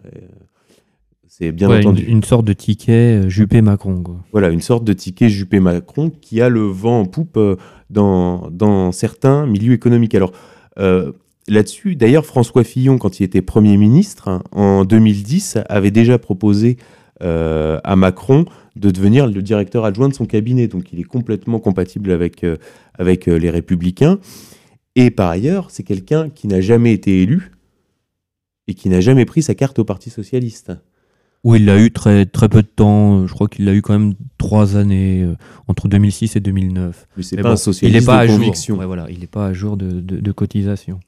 C'est bien entendu. Une, sorte de ticket euh, Juppé-Macron. Voilà, une sorte de ticket Juppé-Macron qui a le vent en poupe euh, dans, dans certains milieux économiques. Alors, euh, là-dessus, d'ailleurs, François Fillon, quand il était Premier ministre, hein, en 2010, avait déjà proposé à Macron de devenir le directeur adjoint de son cabinet. Donc, il est complètement compatible avec, avec les Républicains. Et par ailleurs, c'est quelqu'un qui n'a jamais été élu et qui n'a jamais pris sa carte au Parti socialiste. Où il l'a eu très, très peu de temps. Je crois qu'il l'a eu quand même trois années, euh, entre 2006 et 2009. Mais c'est pas un socialiste il est pas de conviction. voilà, il n'est pas à jour de, de, cotisation.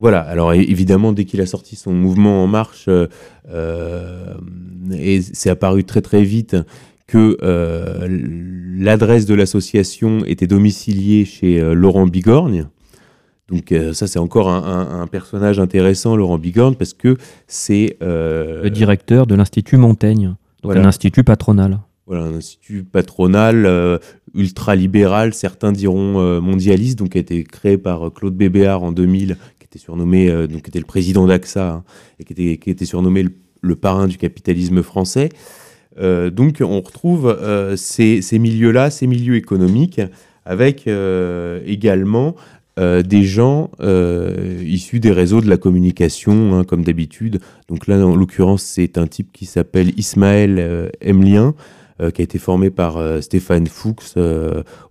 Voilà, alors évidemment, dès qu'il a sorti son mouvement En Marche, euh, euh, et c'est apparu très très vite que l'adresse de l'association était domiciliée chez Laurent Bigorgne, donc euh, ça, c'est encore un, personnage intéressant, Laurent Bigorne, parce que c'est... Euh, le directeur de l'Institut Montaigne, un institut patronal. Voilà, un institut patronal, euh, ultra-libéral, certains diront mondialiste, donc qui a été créé par Claude Bébéard en 2000, qui était surnommé, donc qui était le président d'AXA, hein, et qui était, qui était surnommé le, parrain du capitalisme français. donc on retrouve ces, ces milieux-là, ces milieux économiques, avec également euh, des gens euh, issus des réseaux de la communication, hein, comme d'habitude. Donc là, en l'occurrence, c'est un type qui s'appelle Ismaël euh, Emlien, qui a été formé par Stéphane Fuchs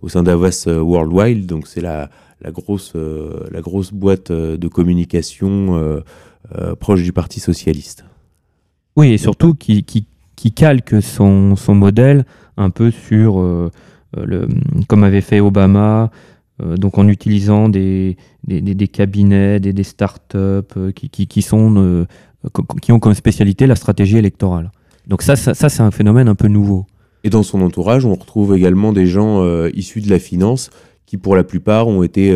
au sein d'Avas Worldwide. Donc c'est la, la, grosse, la grosse boîte de communication proche du Parti socialiste. Oui, et surtout qui, calque son, son modèle un peu sur, euh, le, comme avait fait Obama, euh, donc en utilisant des, des, cabinets, des, des start-up qui, qui, qui, sont, qui ont comme spécialité la stratégie électorale. Donc ça, ça, c'est un phénomène un peu nouveau. Et dans son entourage, on retrouve également des gens issus de la finance qui, pour la plupart, ont été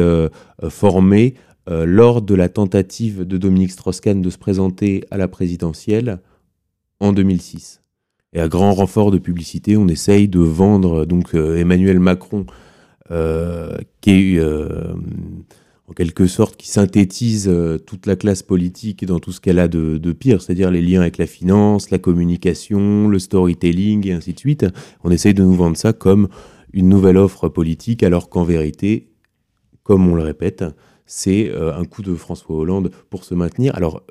formés lors de la tentative de Dominique Strauss-Kahn de se présenter à la présidentielle en 2006. Et à grand renfort de publicité, on essaye de vendre donc euh, Emmanuel Macron, euh, qui est euh, en quelque sorte qui synthétise toute la classe politique dans tout ce qu'elle a de, de pire, c'est-à-dire les liens avec la finance, la communication, le storytelling et ainsi de suite. On essaye de nous vendre ça comme une nouvelle offre politique, alors qu'en vérité, comme on le répète, c'est un coup de François Hollande pour se maintenir. Alors,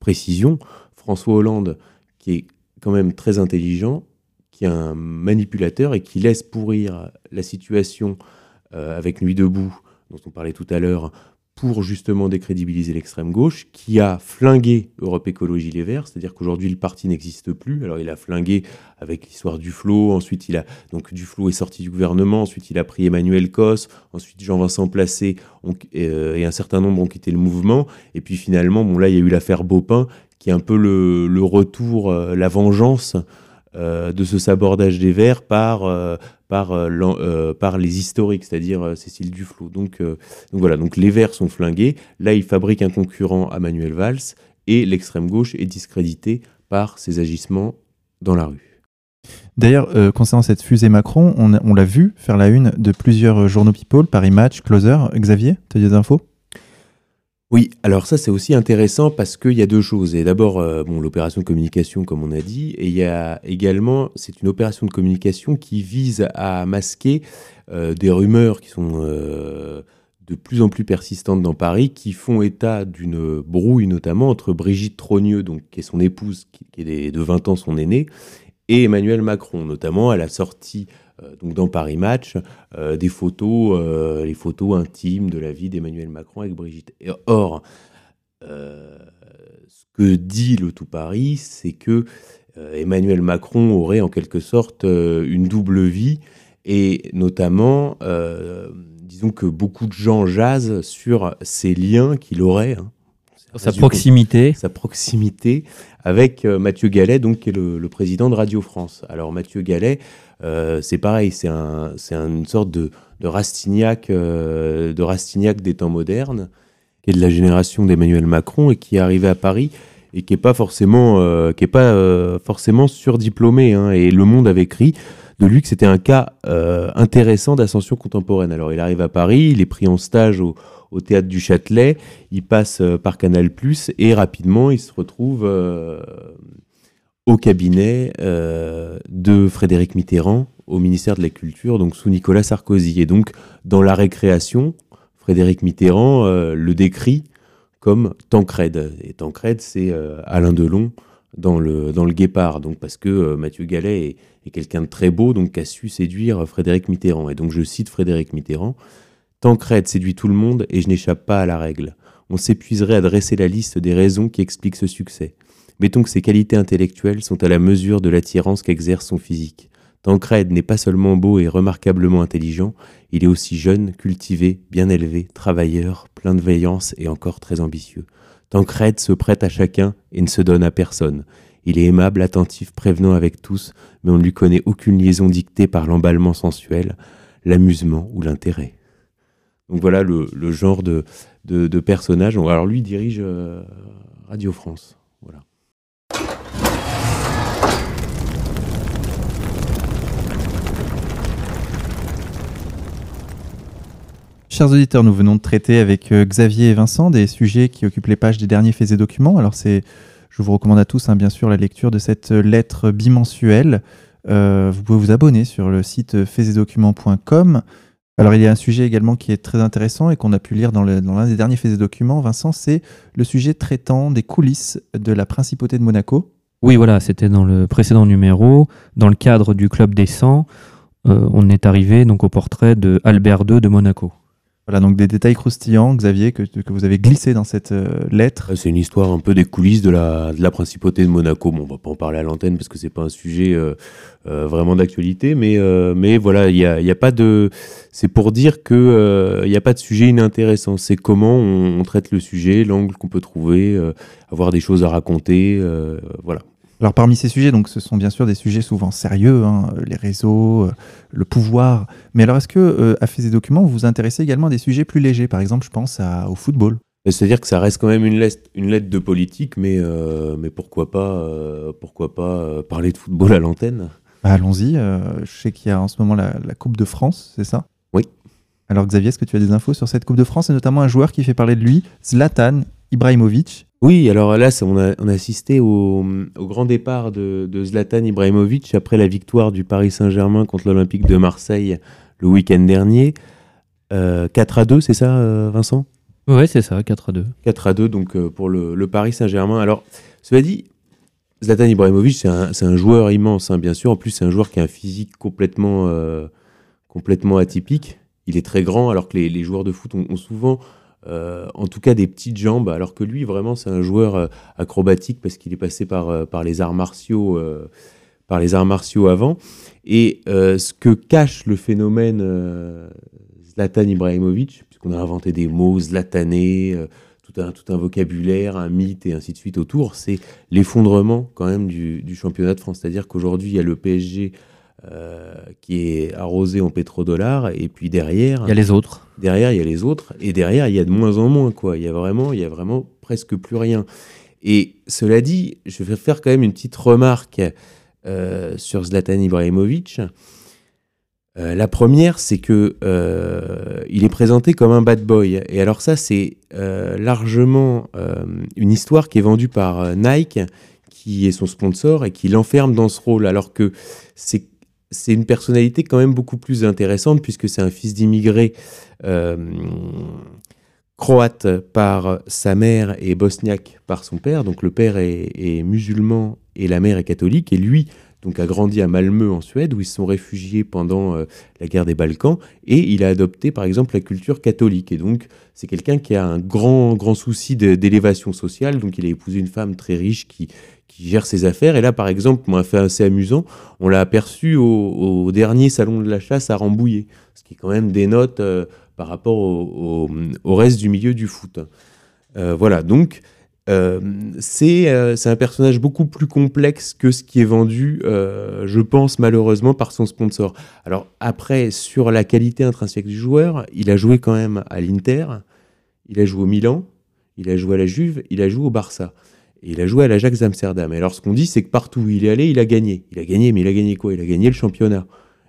précision, François Hollande qui est quand même très intelligent, qui est un manipulateur et qui laisse pourrir la situation euh, avec Nuit debout, dont on parlait tout à l'heure, pour justement décrédibiliser l'extrême gauche, qui a flingué Europe Écologie Les Verts, c'est-à-dire qu'aujourd'hui le parti n'existe plus. Alors il a flingué avec l'histoire du flot, ensuite il a donc Duflo est sorti du gouvernement, ensuite il a pris Emmanuel Cos, ensuite Jean-Vincent Placé euh, et un certain nombre ont quitté le mouvement, et puis finalement bon là il y a eu l'affaire Baupin qui est un peu le, retour, euh, la vengeance euh, de ce sabordage des Verts par, euh, par, par les historiques, c'est-à-dire Cécile Duflot. Donc, donc voilà, donc les Verts sont flingués. Là, ils fabriquent un concurrent à Manuel Valls et l'extrême gauche est discréditée par ses agissements dans la rue. D'ailleurs, concernant cette fusée Macron, on, on l'a vu faire la une de plusieurs journaux People, Paris Match, Closer. Xavier, tu as des infos? Oui, alors ça c'est aussi intéressant parce qu'il y a deux choses. D'abord, euh, l'opération de communication comme on a dit, et il y a également, c'est une opération de communication qui vise à masquer euh, des rumeurs qui sont euh, de plus en plus persistantes dans Paris, qui font état d'une brouille notamment entre Brigitte Trogneux, donc, qui est son épouse, qui, est de 20 ans son aînée, et Emmanuel Macron, notamment à la sortie donc dans Paris Match, euh, des photos, euh, les photos intimes de la vie d'Emmanuel Macron avec Brigitte. Or, ce que dit le Tout Paris, c'est que Emmanuel Macron aurait en quelque sorte une double vie, et notamment, disons que beaucoup de gens jasent sur ces liens qu'il aurait. Hein, sa proximité. Sa proximité avec Mathieu Gallet, donc, qui est le, le, président de Radio France. Alors Mathieu Gallet, euh, c'est pareil, c'est un, une sorte de, de Rastignac, euh, de Rastignac des temps modernes, qui est de la génération d'Emmanuel Macron et qui est arrivé à Paris et qui est pas forcément, euh, qui est pas forcément surdiplômé. Hein, et Le Monde avait écrit de lui que c'était un cas intéressant d'ascension contemporaine. Alors il arrive à Paris, il est pris en stage au, au théâtre du Châtelet, il passe par Canal+, et rapidement il se retrouve au cabinet euh, de Frédéric Mitterrand au ministère de la Culture, donc sous Nicolas Sarkozy. Et donc, dans la récréation, Frédéric Mitterrand euh, le décrit comme Tancred. Et Tancred, c'est euh, Alain Delon dans le, Guépard, donc parce que Mathieu Gallet est, est quelqu'un de très beau, donc a su séduire Frédéric Mitterrand. Et donc, je cite Frédéric Mitterrand Tancred séduit tout le monde et je n'échappe pas à la règle. On s'épuiserait à dresser la liste des raisons qui expliquent ce succès. Mettons que ses qualités intellectuelles sont à la mesure de l'attirance qu'exerce son physique. Tancred n'est pas seulement beau et remarquablement intelligent, il est aussi jeune, cultivé, bien élevé, travailleur, plein de veillance et encore très ambitieux. Tancred se prête à chacun et ne se donne à personne. Il est aimable, attentif, prévenant avec tous, mais on ne lui connaît aucune liaison dictée par l'emballement sensuel, l'amusement ou l'intérêt. Donc voilà le, genre de, de, personnage. Alors lui dirige euh, Radio France. Chers auditeurs, nous venons de traiter avec euh, Xavier et Vincent des sujets qui occupent les pages des derniers faits documents. Alors c'est, je vous recommande à tous, hein, bien sûr, la lecture de cette lettre bimensuelle. Euh, vous pouvez vous abonner sur le site faitsetdocuments.com. Alors il y a un sujet également qui est très intéressant et qu'on a pu lire dans l'un des derniers faits et documents, Vincent, c'est le sujet traitant des coulisses de la principauté de Monaco. Oui, voilà, c'était dans le précédent numéro, dans le cadre du Club des 100, euh, on est arrivé donc au portrait de Albert II de Monaco. Voilà, donc des détails croustillants, Xavier, que, vous avez glissés dans cette euh, lettre. C'est une histoire un peu des coulisses de la, principauté de Monaco. Bon, on va pas en parler à l'antenne parce que c'est pas un sujet euh, euh, vraiment d'actualité, mais, mais voilà, il y a, pas de. C'est pour dire que il n'y a pas de sujet inintéressant. C'est comment on, on, traite le sujet, l'angle qu'on peut trouver, avoir des choses à raconter, voilà. Alors parmi ces sujets, donc ce sont bien sûr des sujets souvent sérieux, hein, les réseaux, euh, le pouvoir. Mais alors est-ce que euh, à fait des documents, vous vous intéressez également à des sujets plus légers? Par exemple, je pense au football. C'est-à-dire que ça reste quand même une lettre, une lettre de politique, mais, euh, mais pourquoi pas, pourquoi pas parler de football à l'antenne? Bah, Allons-y. je sais qu'il y a en ce moment la, la Coupe de France, c'est ça? Oui. Alors Xavier, est-ce que tu as des infos sur cette Coupe de France? Et notamment un joueur qui fait parler de lui, Zlatan Ibrahimovic oui, alors là, on a, on a assisté au, au, grand départ de, de, Zlatan Ibrahimovic après la victoire du Paris Saint-Germain contre l'Olympique de Marseille le week-end dernier. Euh, 4 à 2, c'est ça, euh, Vincent? Oui, c'est ça, 4 à 2. 4 à 2, donc euh, pour le, le Paris Saint-Germain. Alors, cela dit, Zlatan Ibrahimovic, c'est un, un, joueur immense, hein, bien sûr. En plus, c'est un joueur qui a un physique complètement, euh, complètement atypique. Il est très grand, alors que les, les joueurs de foot ont, ont souvent euh, en tout cas des petites jambes, alors que lui, vraiment, c'est un joueur euh, acrobatique parce qu'il est passé par, euh, les arts martiaux, par les arts martiaux avant. Et ce que cache le phénomène Zlatan Ibrahimovic, puisqu'on a inventé des mots, Zlatané, tout un, tout un vocabulaire, un mythe et ainsi de suite autour, c'est l'effondrement quand même du, championnat de France. C'est-à-dire qu'aujourd'hui, il y a le PSG euh, qui est arrosé en pétrodollars et puis derrière il y a les autres. Derrière il y a les autres et derrière il y a de moins en moins quoi. Il y a vraiment il y a vraiment presque plus rien. Et cela dit je vais faire quand même une petite remarque euh, sur Zlatan Ibrahimovic. Euh, la première c'est que euh, il est présenté comme un bad boy. Et alors ça c'est euh, largement une histoire qui est vendue par Nike qui est son sponsor et qui l'enferme dans ce rôle. Alors que c'est c'est une personnalité quand même beaucoup plus intéressante puisque c'est un fils d'immigrés euh, croate par sa mère et bosniaque par son père. Donc le père est, est, musulman et la mère est catholique. Et lui donc a grandi à Malmö en Suède où ils se sont réfugiés pendant euh, la guerre des Balkans et il a adopté par exemple la culture catholique. Et donc c'est quelqu'un qui a un grand grand souci d'élévation sociale. Donc il a épousé une femme très riche qui qui gère ses affaires. Et là, par exemple, moi, fait assez amusant, on l'a aperçu au, dernier salon de la chasse à Rambouillet, ce qui quand même dénote euh, par rapport au, reste du milieu du foot. Euh, voilà, donc euh, c'est un personnage beaucoup plus complexe que ce qui est vendu, je pense malheureusement, par son sponsor. Alors après, sur la qualité intrinsèque du joueur, il a joué quand même à l'Inter, il a joué au Milan, il a joué à la Juve, il a joué au Barça. Et il a joué à l'Ajax d'Amsterdam. Et alors, ce qu'on dit, c'est que partout où il est allé, il a gagné. Il a gagné, mais il a gagné quoi? Il a gagné le championnat.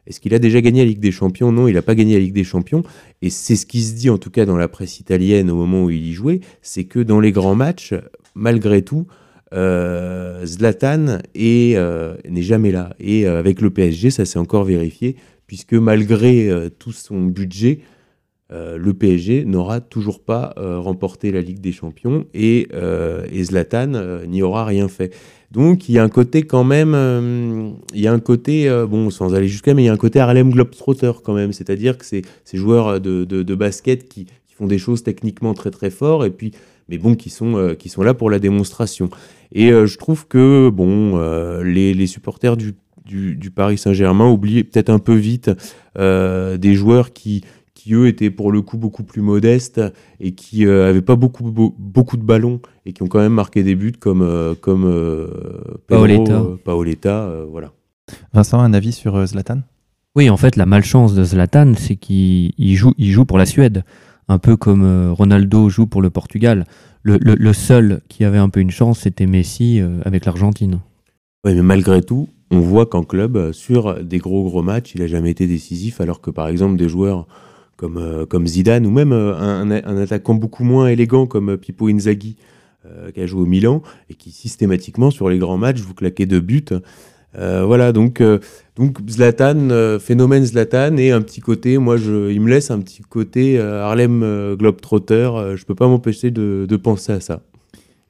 Est-ce qu'il a déjà gagné la Ligue des Champions? Non, il n'a pas gagné la Ligue des Champions. Et c'est ce qui se dit, en tout cas, dans la presse italienne au moment où il y jouait, c'est que dans les grands matchs, malgré tout, euh, Zlatan euh, n'est jamais là. Et euh, avec le PSG, ça s'est encore vérifié, puisque malgré tout son budget, euh, le PSG n'aura toujours pas euh, remporté la Ligue des Champions et, euh, Zlatan n'y aura rien fait. Donc il y a un côté quand même, il y a un côté, bon sans aller jusqu'à, mais il y a un côté Harlem Globetrotter quand même, c'est-à-dire que c'est ces joueurs de, basket qui, font des choses techniquement très très forts et puis, mais bon, qui sont, qui sont là pour la démonstration. Et je trouve que bon, les, supporters du Paris Saint-Germain oublient peut-être un peu vite des joueurs qui qui eux étaient pour le coup beaucoup plus modestes et qui euh, avaient pas beaucoup, be beaucoup de ballons et qui ont quand même marqué des buts comme, euh, comme euh, Paoletta. Paoletta voilà. Vincent, un avis sur Zlatan? Oui, en fait, la malchance de Zlatan, c'est qu'il joue, il joue pour la Suède, un peu comme Ronaldo joue pour le Portugal. Le, le, le seul qui avait un peu une chance, c'était Messi avec l'Argentine. Oui, mais malgré tout, on voit qu'en club, sur des gros gros matchs, il a jamais été décisif, alors que par exemple des joueurs comme, euh, comme Zidane, ou même euh, un, attaquant beaucoup moins élégant comme euh, Pippo Inzaghi, qui a joué au Milan, et qui systématiquement, sur les grands matchs, vous claquez deux buts. Voilà, donc, euh, donc Zlatan, phénomène Zlatan, et un petit côté, moi, je, il me laisse un petit côté Harlem Globetrotter, je peux pas m'empêcher de, penser à ça.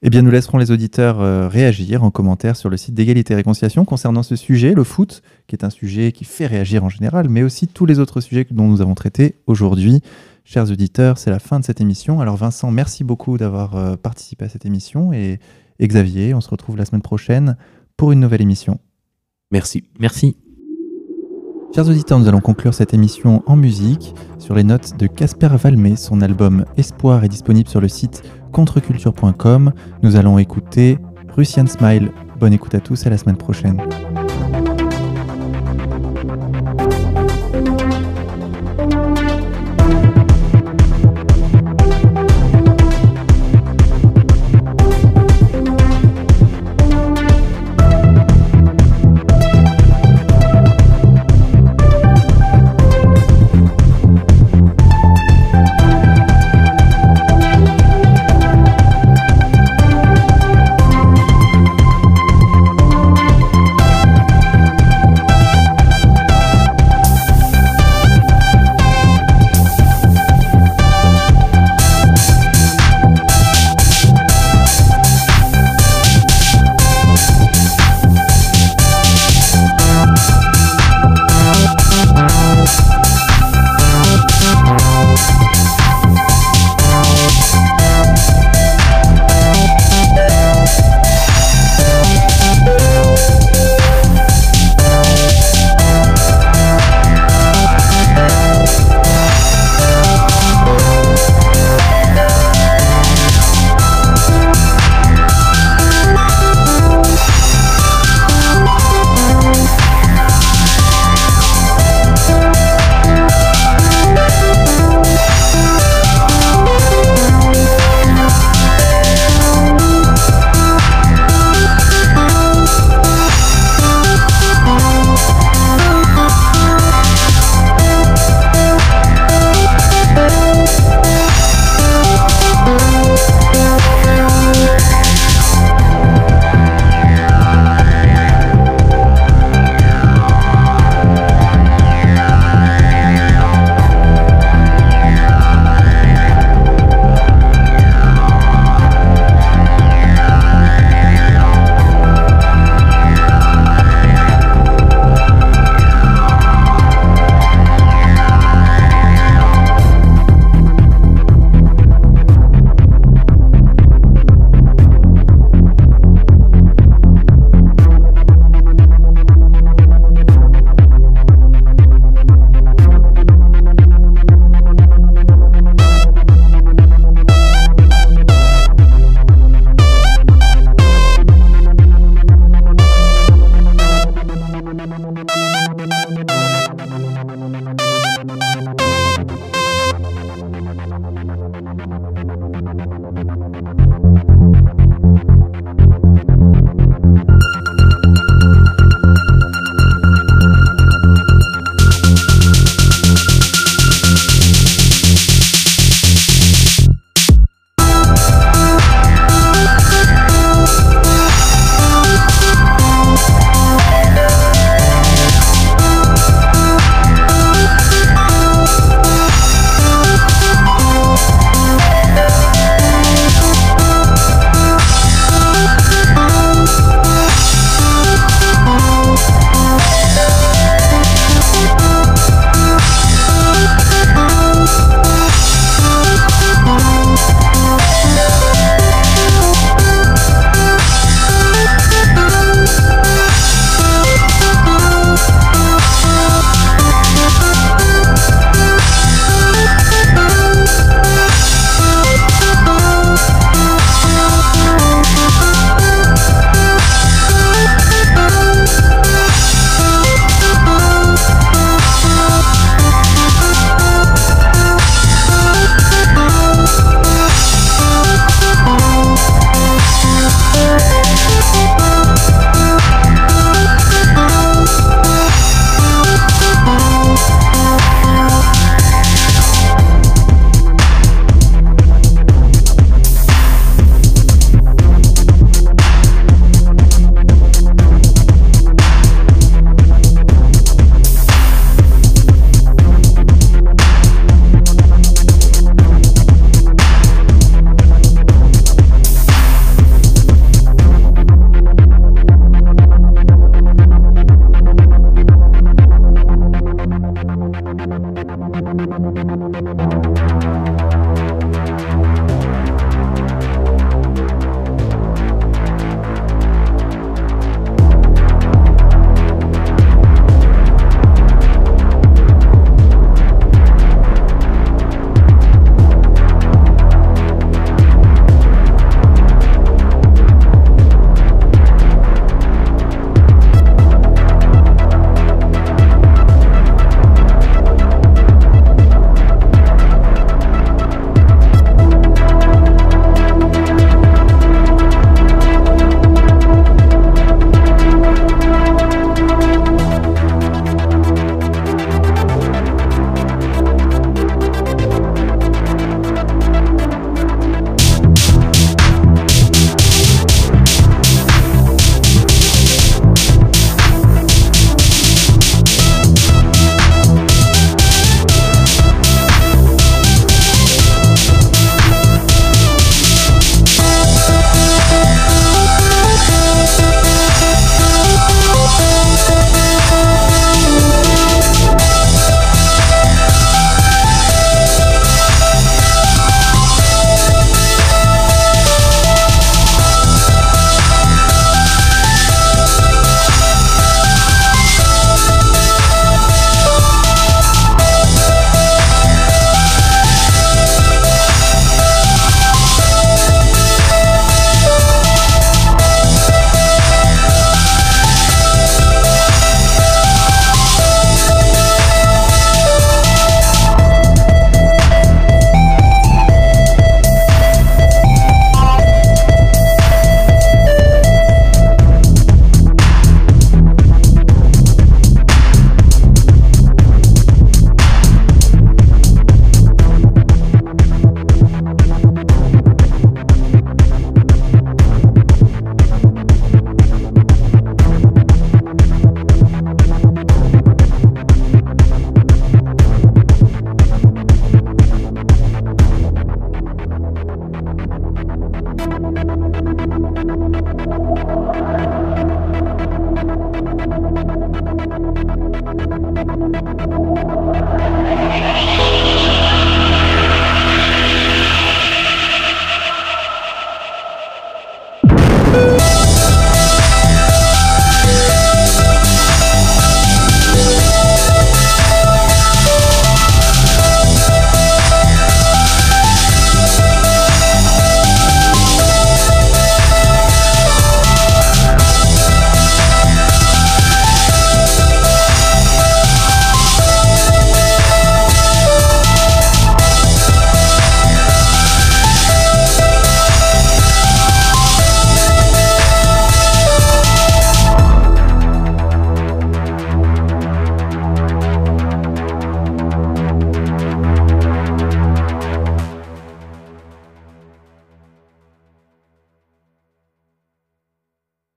Eh bien, nous laisserons les auditeurs réagir en commentaire sur le site d'égalité et réconciliation concernant ce sujet, le foot, qui est un sujet qui fait réagir en général, mais aussi tous les autres sujets dont nous avons traités aujourd'hui. Chers auditeurs, c'est la fin de cette émission. Alors Vincent, merci beaucoup d'avoir euh, participé à cette émission et, et Xavier, on se retrouve la semaine prochaine pour une nouvelle émission. Merci. Merci. Chers auditeurs, nous allons conclure cette émission en musique sur les notes de Casper Valmé. Son album Espoir est disponible sur le site contreculture.com. Nous allons écouter Russian Smile. Bonne écoute à tous, à la semaine prochaine.